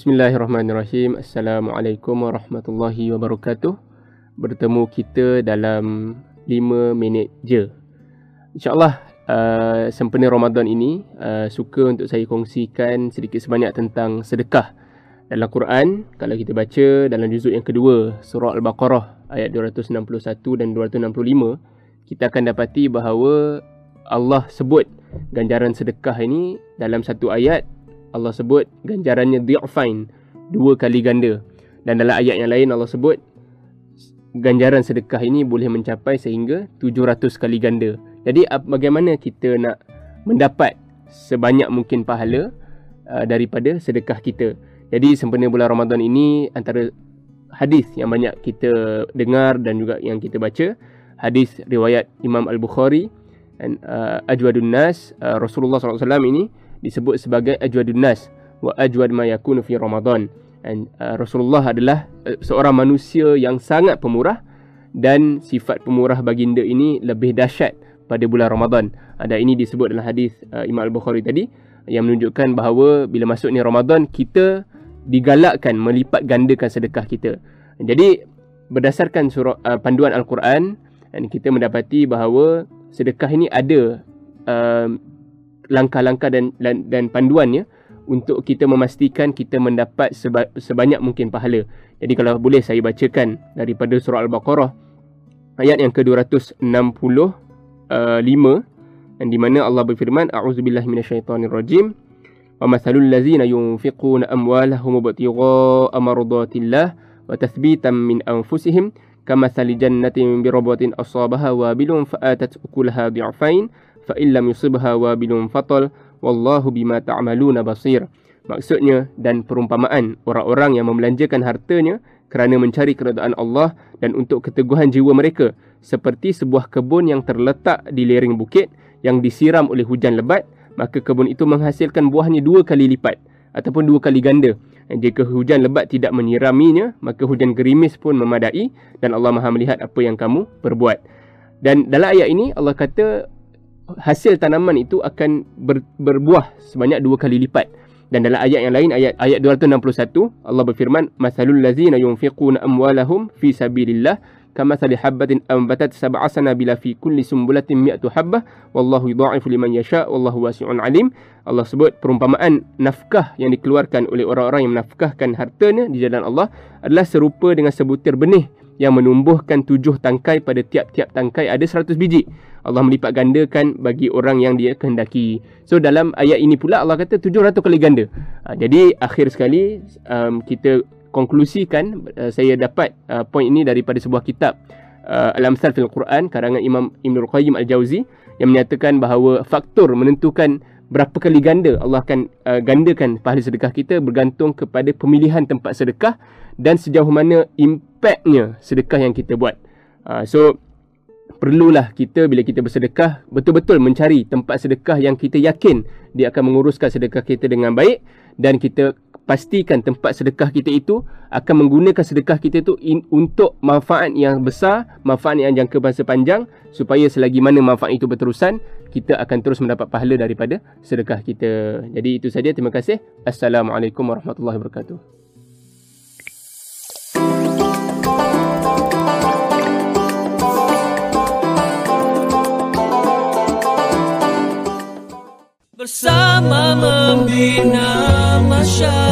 Bismillahirrahmanirrahim. Assalamualaikum warahmatullahi wabarakatuh. Bertemu kita dalam 5 minit je. InsyaAllah uh, sempena Ramadan ini uh, suka untuk saya kongsikan sedikit sebanyak tentang sedekah. Dalam Quran, kalau kita baca dalam juzuk yang kedua, surah Al-Baqarah ayat 261 dan 265, kita akan dapati bahawa Allah sebut ganjaran sedekah ini dalam satu ayat Allah sebut ganjarannya di'fain dua kali ganda. Dan dalam ayat yang lain Allah sebut ganjaran sedekah ini boleh mencapai sehingga 700 kali ganda. Jadi bagaimana kita nak mendapat sebanyak mungkin pahala uh, daripada sedekah kita? Jadi sempena bulan Ramadan ini antara hadis yang banyak kita dengar dan juga yang kita baca hadis riwayat Imam Al-Bukhari dan uh, Ajwadun Nas uh, Rasulullah SAW ini disebut sebagai ajwadun nas wa ajwad ma yakunu fi ramadan and uh, Rasulullah adalah uh, seorang manusia yang sangat pemurah dan sifat pemurah baginda ini lebih dahsyat pada bulan Ramadan. Ada ini disebut dalam hadis uh, Imam Al-Bukhari tadi yang menunjukkan bahawa bila masuk ni Ramadan kita digalakkan melipat gandakan sedekah kita. Jadi berdasarkan surah uh, panduan Al-Quran dan kita mendapati bahawa sedekah ini ada uh, langkah-langkah dan, dan dan panduannya untuk kita memastikan kita mendapat seba, sebanyak mungkin pahala. Jadi kalau boleh saya bacakan daripada surah Al-Baqarah ayat yang ke-265 uh, dan di mana Allah berfirman a'udzubillahi minasyaitonirrajim wa mathalul ladzina yunfiquna amwalahum ibtigha'a mardatillah wa tathbitan min anfusihim kamathali jannatin bi rabatin asabaha wabilun fa'atat ukulaha di'fain fa illam yusibha wabilun fatal wallahu bima ta'maluna basir. Maksudnya dan perumpamaan orang-orang yang membelanjakan hartanya kerana mencari keredaan Allah dan untuk keteguhan jiwa mereka seperti sebuah kebun yang terletak di lereng bukit yang disiram oleh hujan lebat maka kebun itu menghasilkan buahnya dua kali lipat ataupun dua kali ganda. Jika hujan lebat tidak menyiraminya maka hujan gerimis pun memadai dan Allah Maha melihat apa yang kamu perbuat. Dan dalam ayat ini Allah kata hasil tanaman itu akan ber, berbuah sebanyak dua kali lipat. Dan dalam ayat yang lain, ayat ayat 261, Allah berfirman, "Masalul ladzina yunfiquna amwalahum fi sabilillah kama sali habbatin ambatat sab'a sanabila fi kulli sumbulatin mi'atu habbah wallahu yudha'ifu liman yasha wallahu wasi'un alim." Allah sebut perumpamaan nafkah yang dikeluarkan oleh orang-orang yang menafkahkan hartanya di jalan Allah adalah serupa dengan sebutir benih yang menumbuhkan tujuh tangkai pada tiap-tiap tangkai ada seratus biji. Allah melipat gandakan bagi orang yang dia kehendaki. So dalam ayat ini pula Allah kata 700 kali ganda. Ha, jadi akhir sekali um, kita konklusikan uh, saya dapat uh, poin ini daripada sebuah kitab uh, Al-Amsal fil Quran karangan Imam Ibn Qayyim Al-Jauzi yang menyatakan bahawa faktor menentukan berapa kali ganda Allah akan uh, gandakan pahala sedekah kita bergantung kepada pemilihan tempat sedekah dan sejauh mana impaknya sedekah yang kita buat. Uh, so perlulah kita bila kita bersedekah betul-betul mencari tempat sedekah yang kita yakin dia akan menguruskan sedekah kita dengan baik dan kita pastikan tempat sedekah kita itu akan menggunakan sedekah kita itu in, untuk manfaat yang besar, manfaat yang jangka masa panjang supaya selagi mana manfaat itu berterusan kita akan terus mendapat pahala daripada sedekah kita. Jadi itu saja terima kasih. Assalamualaikum warahmatullahi wabarakatuh. mama mbina masha